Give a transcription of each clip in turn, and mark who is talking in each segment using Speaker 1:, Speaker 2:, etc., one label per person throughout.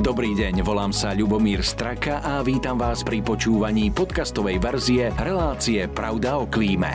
Speaker 1: Dobrý deň, volám sa Ľubomír Straka a vítam vás pri počúvaní podcastovej verzie relácie Pravda o klíme.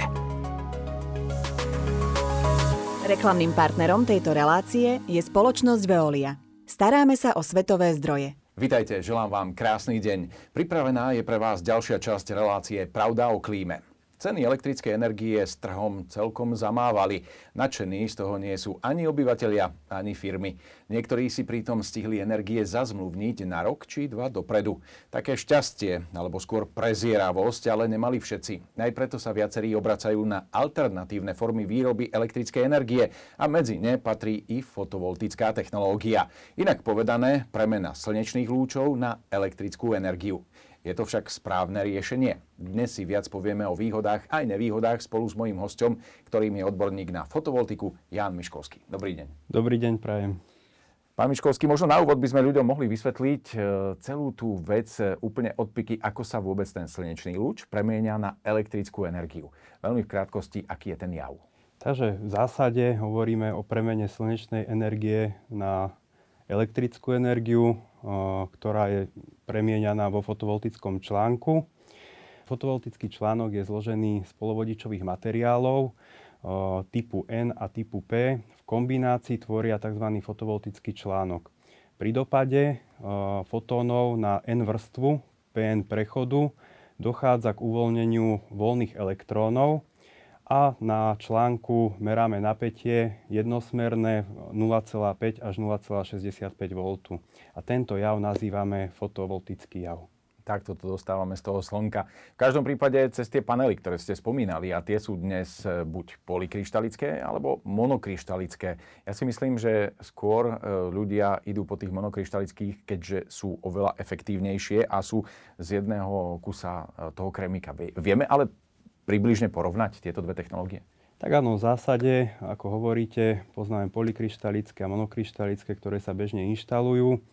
Speaker 2: Reklamným partnerom tejto relácie je spoločnosť Veolia. Staráme sa o svetové zdroje.
Speaker 3: Vitajte, želám vám krásny deň. Pripravená je pre vás ďalšia časť relácie Pravda o klíme. Ceny elektrickej energie s trhom celkom zamávali. Nadšení z toho nie sú ani obyvateľia, ani firmy. Niektorí si pritom stihli energie zazmluvniť na rok či dva dopredu. Také šťastie, alebo skôr prezieravosť, ale nemali všetci. Aj preto sa viacerí obracajú na alternatívne formy výroby elektrickej energie a medzi ne patrí i fotovoltická technológia. Inak povedané, premena slnečných lúčov na elektrickú energiu. Je to však správne riešenie. Dnes si viac povieme o výhodách aj nevýhodách spolu s mojím hostom, ktorým je odborník na fotovoltiku Jan Miškovský. Dobrý deň.
Speaker 4: Dobrý deň, prajem.
Speaker 3: Pán Miškovský, možno na úvod by sme ľuďom mohli vysvetliť e, celú tú vec e, úplne od piky, ako sa vôbec ten slnečný lúč premieňa na elektrickú energiu. Veľmi v krátkosti, aký je ten jav.
Speaker 4: Takže v zásade hovoríme o premene slnečnej energie na elektrickú energiu, ktorá je premieňaná vo fotovoltickom článku. Fotovoltický článok je zložený z polovodičových materiálov typu N a typu P. V kombinácii tvoria tzv. fotovoltický článok. Pri dopade fotónov na N vrstvu PN prechodu dochádza k uvoľneniu voľných elektrónov, a na článku meráme napätie jednosmerné 0,5 až 0,65 V. A tento jav nazývame fotovoltický jav.
Speaker 3: Takto to dostávame z toho slnka. V každom prípade cez tie panely, ktoré ste spomínali, a tie sú dnes e, buď polykryštalické, alebo monokryštalické. Ja si myslím, že skôr e, ľudia idú po tých monokryštalických, keďže sú oveľa efektívnejšie a sú z jedného kusa e, toho kremika. Vieme ale približne porovnať tieto dve technológie?
Speaker 4: Tak áno, v zásade, ako hovoríte, poznáme polykryštalické a monokryštalické, ktoré sa bežne inštalujú.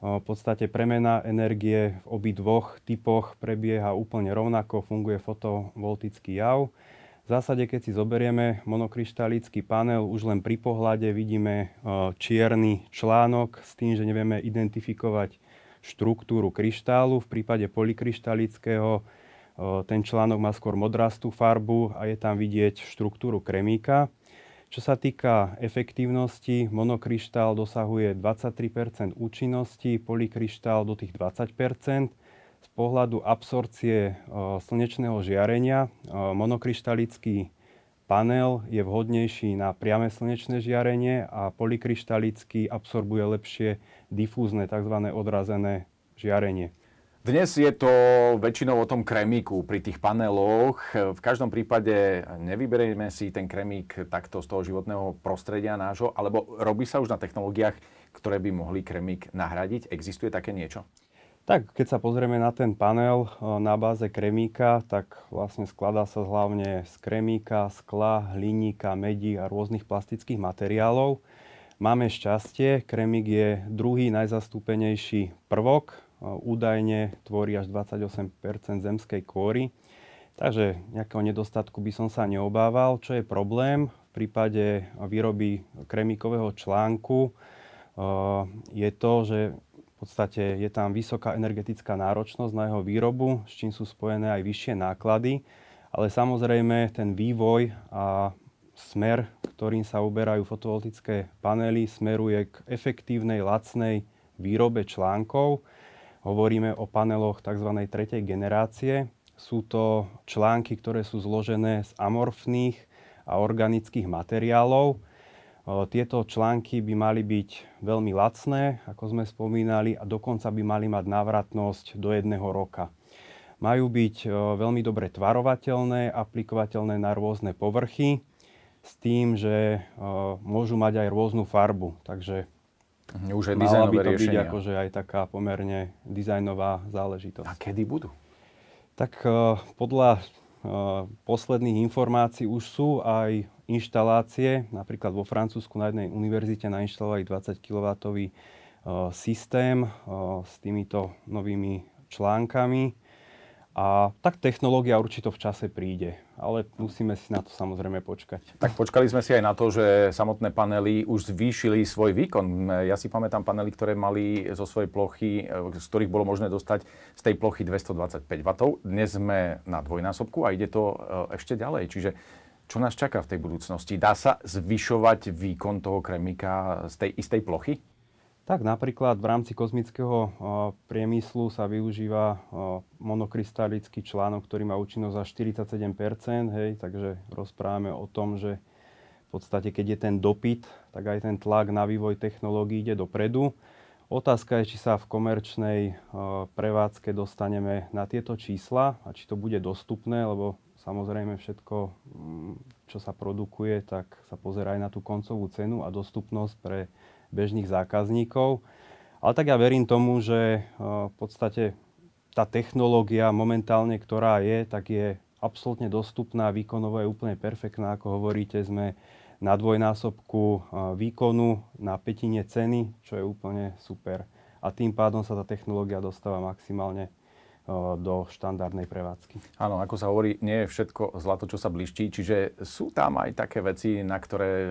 Speaker 4: V podstate premena energie v obi dvoch typoch prebieha úplne rovnako, funguje fotovoltický jav. V zásade, keď si zoberieme monokryštalický panel, už len pri pohľade vidíme čierny článok s tým, že nevieme identifikovať štruktúru kryštálu. V prípade polykryštalického ten článok má skôr modrastú farbu a je tam vidieť štruktúru kremíka. Čo sa týka efektívnosti, monokryštál dosahuje 23% účinnosti, polykryštál do tých 20% Z pohľadu absorcie slnečného žiarenia monokryštalický panel je vhodnejší na priame slnečné žiarenie a polykryštalický absorbuje lepšie difúzne tzv. odrazené žiarenie.
Speaker 3: Dnes je to väčšinou o tom kremíku pri tých paneloch. V každom prípade nevyberieme si ten kremík takto z toho životného prostredia nášho, alebo robí sa už na technológiách, ktoré by mohli kremík nahradiť? Existuje také niečo?
Speaker 4: Tak, keď sa pozrieme na ten panel e, na báze kremíka, tak vlastne skladá sa hlavne z kremíka, skla, hliníka, medí a rôznych plastických materiálov. Máme šťastie, kremík je druhý najzastúpenejší prvok údajne tvorí až 28% zemskej kôry. Takže nejakého nedostatku by som sa neobával. Čo je problém v prípade výroby kremíkového článku, je to, že v podstate je tam vysoká energetická náročnosť na jeho výrobu, s čím sú spojené aj vyššie náklady. Ale samozrejme ten vývoj a smer, ktorým sa uberajú fotovoltické panely, smeruje k efektívnej, lacnej výrobe článkov, Hovoríme o paneloch tzv. tretej generácie. Sú to články, ktoré sú zložené z amorfných a organických materiálov. Tieto články by mali byť veľmi lacné, ako sme spomínali, a dokonca by mali mať návratnosť do jedného roka. Majú byť veľmi dobre tvarovateľné, aplikovateľné na rôzne povrchy, s tým, že môžu mať aj rôznu farbu. Takže
Speaker 3: už je Mala by to
Speaker 4: byť akože aj taká pomerne dizajnová záležitosť.
Speaker 3: A kedy budú?
Speaker 4: Tak uh, podľa uh, posledných informácií už sú aj inštalácie, napríklad vo Francúzsku na jednej univerzite nainštalovali 20 kW uh, systém s týmito novými článkami A tak technológia určite v čase príde, ale musíme si na to samozrejme počkať.
Speaker 3: Tak počkali sme si aj na to, že samotné panely už zvýšili svoj výkon. Ja si pamätám panely, ktoré mali zo svojej plochy, z ktorých bolo možné dostať z tej plochy 225 W. Dnes sme na dvojnásobku a ide to e, ešte ďalej. Čiže čo nás čaká v tej budúcnosti? Dá sa zvyšovať výkon toho kremika z tej istej plochy?
Speaker 4: Tak napríklad v rámci kozmického priemyslu sa využíva monokrystalický článok, ktorý má účinnosť až 47%, hej, takže rozprávame o tom, že v podstate keď je ten dopyt, tak aj ten tlak na vývoj technológií ide dopredu. Otázka je, či sa v komerčnej prevádzke dostaneme na tieto čísla a či to bude dostupné, lebo samozrejme všetko, mm, čo sa produkuje, tak sa pozerá aj na tú koncovú cenu a dostupnosť pre bežných zákazníkov. Ale tak ja verím tomu, že v podstate tá technológia momentálne, ktorá je, tak je absolútne dostupná, výkonovo je úplne perfektná, ako hovoríte, sme na dvojnásobku výkonu, na petine ceny, čo je úplne super. A tým pádom sa tá technológia dostáva maximálne do štandardnej prevádzky.
Speaker 3: Áno, ako sa hovorí, nie je všetko zlato, čo sa bliští, čiže sú tam aj také veci, na ktoré e,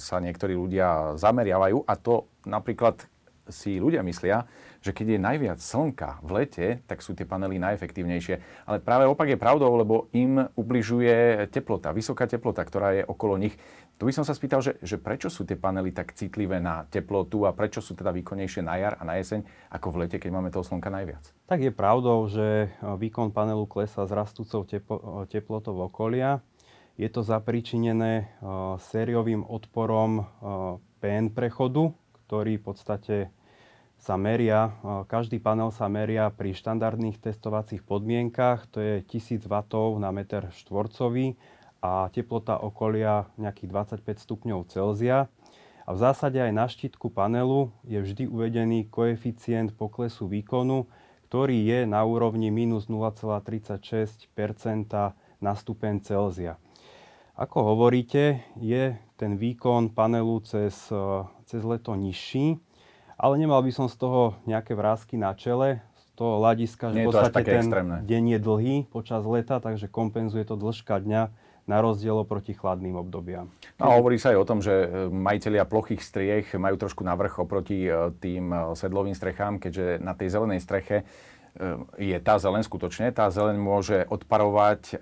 Speaker 3: sa niektorí ľudia zameriavajú a to napríklad si ľudia myslia, že keď je najviac slnka v lete, tak sú tie panely najefektívnejšie. Ale práve opak je pravdou, lebo im ubližuje teplota, vysoká teplota, ktorá je okolo nich. Tu by som sa spýtal, že, že prečo sú tie panely tak citlivé na teplotu a prečo sú teda výkonnejšie na jar a na jeseň ako v lete, keď máme toho slnka najviac?
Speaker 4: Tak je pravdou, že e, výkon panelu klesá s rastúcou teplo, e, teplotou okolia. Je to zapričinené uh, sériovým odporom PN prechodu, ktorý v podstate sa meria, každý panel sa meria pri štandardných testovacích podmienkach, to je 1000 W na meter štvorcový a teplota okolia nejakých 25 stupňov Celzia. A v zásade aj na štítku panelu je vždy uvedený koeficient poklesu výkonu, ktorý je na úrovni minus 0,36 na stupeň Celzia. Ako hovoríte, je ten výkon panelu cez, cez leto nižší, ale nemal by som z toho nejaké vrázky na čele, z toho hľadiska, že v podstate ten extrémne. deň je dlhý počas leta, takže kompenzuje to dĺžka dňa na rozdiel oproti chladným obdobiam.
Speaker 3: No a hovorí sa aj o tom, že e, majiteľia plochých striech majú trošku navrch oproti e, tým e, sedlovým strechám, keďže na tej zelenej streche je tá zelen skutočne. Tá zelen môže odparovať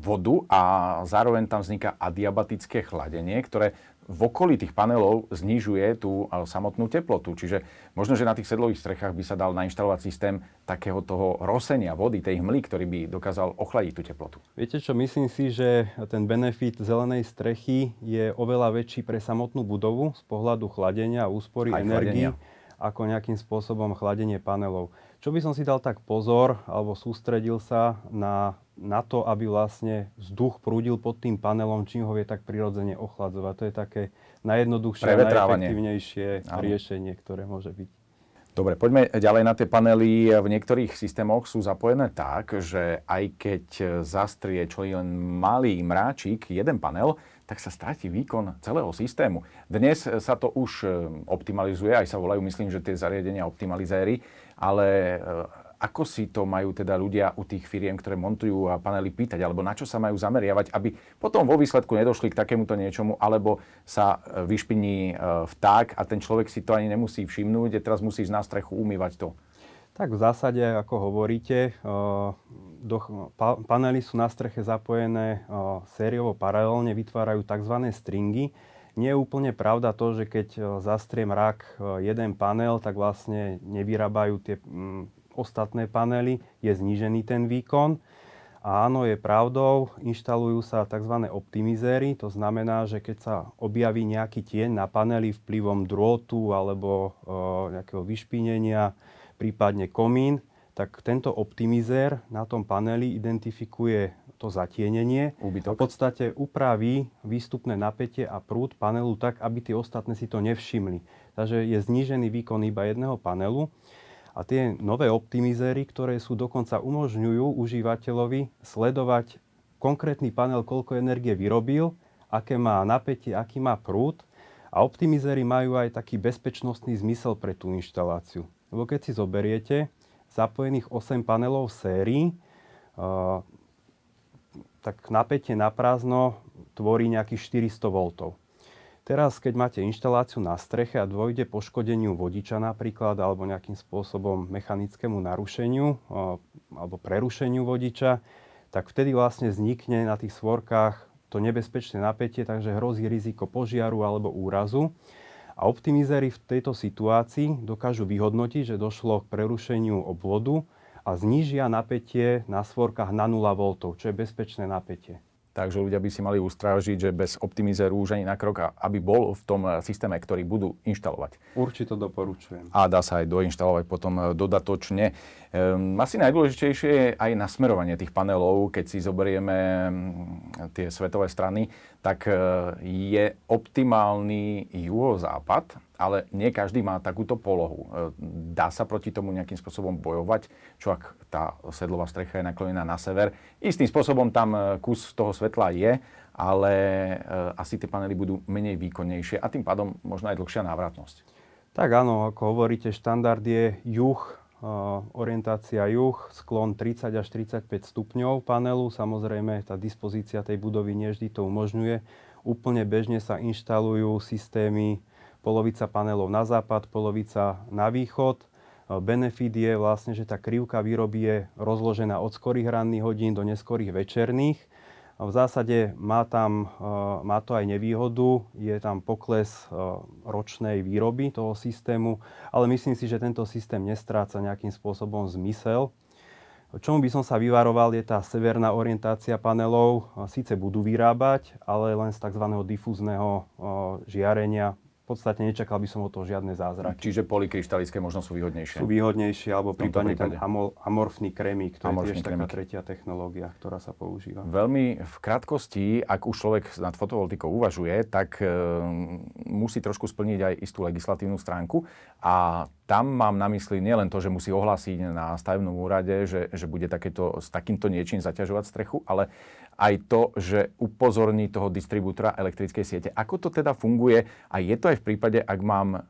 Speaker 3: vodu a zároveň tam vzniká adiabatické chladenie, ktoré v okolí tých panelov znižuje tú samotnú teplotu. Čiže možno, že na tých sedlových strechách by sa dal nainštalovať systém takého toho rosenia vody, tej hmly, ktorý by dokázal ochladiť tú teplotu.
Speaker 4: Viete čo, myslím si, že ten benefit zelenej strechy je oveľa väčší pre samotnú budovu z pohľadu chladenia a úspory energii ako nejakým spôsobom chladenie panelov. Čo by som si dal tak pozor, alebo sústredil sa na na to, aby vlastne vzduch prúdil pod tým panelom, čím ho vie tak prirodzene ochladzovať. To je také najjednoduchšie a najefektívnejšie riešenie, ktoré môže byť.
Speaker 3: Dobre, poďme ďalej na tie panely. V niektorých systémoch sú zapojené tak, že aj keď zastrie čo len malý mráčik, jeden panel, tak sa stráti výkon celého systému. Dnes sa to už optimalizuje, aj sa volajú, myslím, že tie zariadenia optimalizéry, ale ako si to majú teda ľudia u tých firiem, ktoré montujú a panely pýtať, alebo na čo sa majú zameriavať, aby potom vo výsledku nedošli k takémuto niečomu, alebo sa e, vyšpiní e, vták a ten človek si to ani nemusí všimnúť, a teraz musí ísť na strechu umývať to.
Speaker 4: Tak v zásade, ako hovoríte, e, do, panely sú na streche zapojené sériovo paralelne, vytvárajú tzv. stringy. Nie je úplne pravda to, že keď zastrie mrak jeden panel, tak vlastne nevyrábajú tie ostatné panely, je znížený ten výkon. A áno, je pravdou, inštalujú sa tzv. optimizéry, to znamená, že keď sa objaví nejaký tieň na paneli vplyvom drôtu alebo e, nejakého vyšpinenia, prípadne komín, tak tento optimizér na tom paneli identifikuje to zatienenie
Speaker 3: Úbytok.
Speaker 4: a v podstate upraví výstupné napätie a prúd panelu tak, aby tie ostatné si to nevšimli. Takže je znížený výkon iba jedného panelu. A tie nové optimizéry, ktoré sú dokonca umožňujú užívateľovi sledovať konkrétny panel, koľko energie vyrobil, aké má napätie, aký má prúd. A optimizéry majú aj taký bezpečnostný zmysel pre tú inštaláciu. Lebo keď si zoberiete zapojených 8 panelov v sérii tak napätie na prázdno tvorí nejakých 400 V. Teraz, keď máte inštaláciu na streche a dôjde poškodeniu vodiča napríklad alebo nejakým spôsobom mechanickému narušeniu alebo prerušeniu vodiča, tak vtedy vlastne vznikne na tých svorkách to nebezpečné napätie, takže hrozí riziko požiaru alebo úrazu. A optimizéry v tejto situácii dokážu vyhodnotiť, že došlo k prerušeniu obvodu a znížia napätie na svorkách na 0 V, čo je bezpečné napätie.
Speaker 3: Takže ľudia by si mali ustrážiť, že bez optimizéru už ani na krok, aby bol v tom eh, systéme, ktorý budú inštalovať.
Speaker 4: Určite doporučujem.
Speaker 3: A dá sa aj doinštalovať potom eh, dodatočne. Ehm, asi najdôležitejšie je aj nasmerovanie tých panelov. Keď si zoberieme mm, tie svetové strany, tak eh, je optimálny juhozápad, ale nie každý má takúto polohu. Dá sa proti tomu nejakým spôsobom bojovať, čo ak tá sedlová strecha je naklonená na sever. Istým spôsobom tam kus toho svetla je, ale asi tie panely budú menej výkonnejšie a tým pádom možno aj dlhšia návratnosť.
Speaker 4: Tak áno, ako hovoríte, štandard je juh orientácia juh, sklon 30 až 35 stupňov panelu. Samozrejme, tá dispozícia tej budovy nevždy to umožňuje. Úplne bežne sa inštalujú systémy polovica panelov na západ, polovica na východ. Benefit je vlastne, že tá krivka výroby je rozložená od skorých ranných hodín do neskorých večerných v zásade má, tam, e, má to aj nevýhodu, je tam pokles e, ročnej výroby toho systému, ale myslím si, že tento systém nestráca nejakým spôsobom zmysel. Čomu by som sa vyvaroval je tá severná orientácia panelov. Síce budú vyrábať, ale len z tzv. difúzneho e, žiarenia v podstate nečakal by som o toho žiadne zázraky.
Speaker 3: Čiže polykryštalické možno sú výhodnejšie.
Speaker 4: Sú výhodnejšie, alebo prípadne ten amor, amorfný krémik, to amorfný je tiež krémik. taká tretia technológia, ktorá sa používa.
Speaker 3: Veľmi v krátkosti, ak už človek nad fotovoltikou uvažuje, tak e, musí trošku splniť aj istú legislatívnu stránku a tam mám na mysli nielen to, že musí ohlásiť na stavebnom úrade, že, že bude takéto, s takýmto niečím zaťažovať strechu, ale aj to, že upozorní toho distribútora elektrickej siete. Ako to teda funguje a je to aj v prípade, ak mám, e,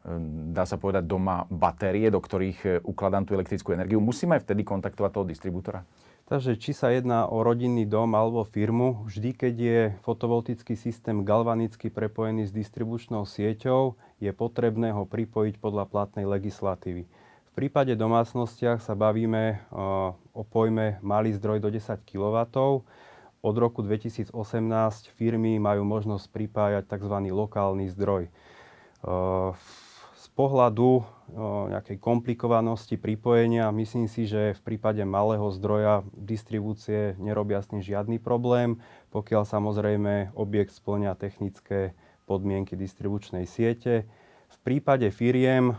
Speaker 3: dá sa povedať, doma batérie, do ktorých e, ukladám tú elektrickú energiu, musím aj vtedy kontaktovať toho distribútora?
Speaker 4: Takže či sa jedná o rodinný dom alebo firmu, vždy keď je fotovoltický systém galvanicky prepojený s distribučnou sieťou, je potrebné ho pripojiť podľa platnej legislatívy. V prípade domácnostiach sa bavíme e, o pojme malý zdroj do 10 kW, od roku 2018 firmy majú možnosť pripájať tzv. lokálny zdroj. Z pohľadu nejakej komplikovanosti pripojenia myslím si, že v prípade malého zdroja distribúcie nerobia s tým žiadny problém, pokiaľ samozrejme objekt splňa technické podmienky distribučnej siete. V prípade firiem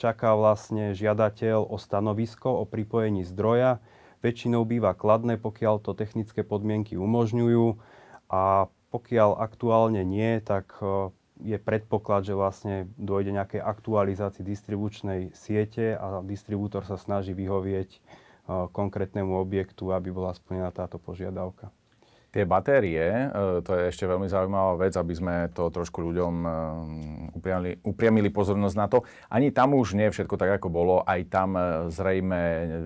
Speaker 4: čaká vlastne žiadateľ o stanovisko o pripojení zdroja, väčšinou býva kladné, pokiaľ to technické podmienky umožňujú a pokiaľ aktuálne nie, tak je predpoklad, že vlastne dojde nejakej aktualizácii distribučnej siete a distribútor sa snaží vyhovieť e, konkrétnemu objektu, aby bola splnená táto požiadavka.
Speaker 3: Tie batérie, e, to je ešte veľmi zaujímavá vec, aby sme to trošku ľuďom e, upriamili, upriamili pozornosť na to. Ani tam už nie všetko tak, ako bolo. Aj tam e, zrejme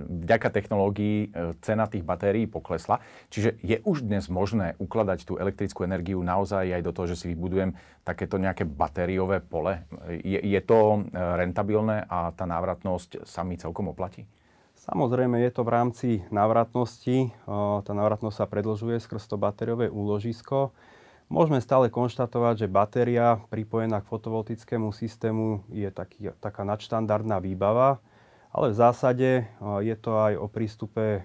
Speaker 3: vďaka technológií cena tých batérií poklesla. Čiže je už dnes možné ukladať tú elektrickú energiu naozaj aj do toho, že si vybudujem takéto nejaké batériové pole. Je, je to rentabilné a tá návratnosť sa mi celkom oplatí?
Speaker 4: Samozrejme je to v rámci návratnosti. Tá návratnosť sa predlžuje skrz to batériové úložisko. Môžeme stále konštatovať, že batéria pripojená k fotovoltickému systému je taký, taká nadštandardná výbava, ale v zásade je to aj o prístupe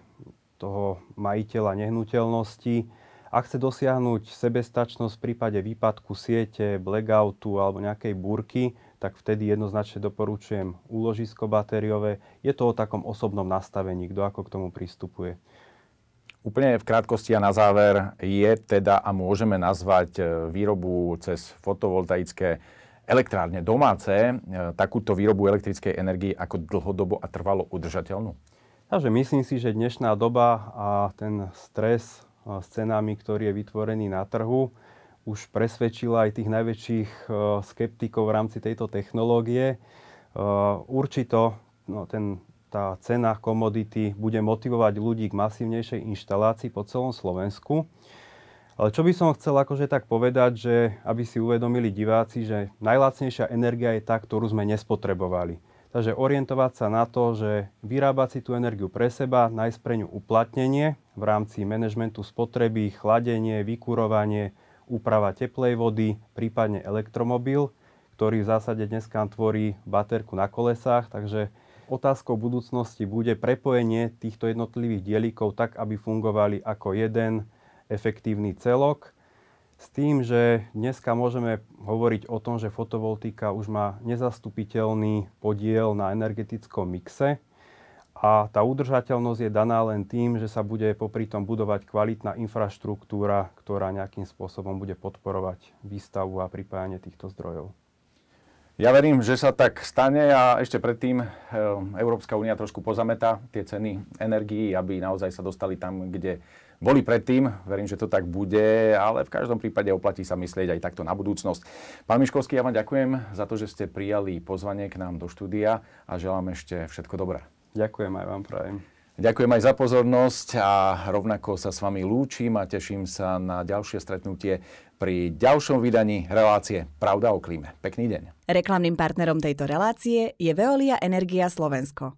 Speaker 4: toho majiteľa nehnuteľnosti. Ak chce dosiahnuť sebestačnosť v prípade výpadku siete, blackoutu alebo nejakej búrky, tak vtedy jednoznačne doporučujem úložisko batériové. Je to o takom osobnom nastavení, kto ako k tomu pristupuje.
Speaker 3: Úplne v krátkosti a na záver je teda a môžeme nazvať e, výrobu cez fotovoltaické elektrárne domáce, e, takúto výrobu elektrickej energie ako dlhodobo a trvalo udržateľnú?
Speaker 4: Takže myslím si, že dnešná doba a ten stres s cenami, ktorý je vytvorený na trhu, už presvedčila aj tých najväčších eh, skeptikov v rámci tejto technológie. Eh, určito no, ten tá cena komodity bude motivovať ľudí k masívnejšej inštalácii po celom Slovensku. Ale čo by som chcel akože tak povedať, že aby si uvedomili diváci, že najlacnejšia energia je tá, ktorú sme nespotrebovali. Takže orientovať sa na to, že vyrábať si tú energiu pre seba, nájsť pre ňu uplatnenie v rámci manažmentu spotreby, chladenie, vykurovanie, úprava teplej vody, prípadne elektromobil, ktorý v zásade dneska tvorí baterku na kolesách. Takže otázkou budúcnosti bude prepojenie týchto jednotlivých dielikov tak, aby fungovali ako jeden efektívny celok. S tým, že dneska môžeme hovoriť o tom, že fotovoltika už má nezastupiteľný podiel na energetickom mixe a tá udržateľnosť je daná len tým, že sa bude popri tom budovať kvalitná infraštruktúra, ktorá nejakým spôsobom bude podporovať výstavu a pripájanie týchto zdrojov.
Speaker 3: Ja verím, že sa tak stane a ešte predtým eh, Európska únia trošku pozametá tie ceny energií, aby naozaj sa dostali tam, kde boli predtým. Verím, že to tak bude, ale v každom prípade oplatí sa myslieť aj takto na budúcnosť. Pán Miškovský, ja vám ďakujem za to, že ste prijali pozvanie k nám do štúdia a želám ešte všetko dobré.
Speaker 4: Ďakujem aj vám prajem.
Speaker 3: Ďakujem aj za pozornosť a rovnako sa s vami lúčim a teším sa na ďalšie stretnutie pri ďalšom vydaní relácie Pravda o klíme. Pekný deň.
Speaker 2: Reklamným partnerom tejto relácie je Veolia Energia Slovensko.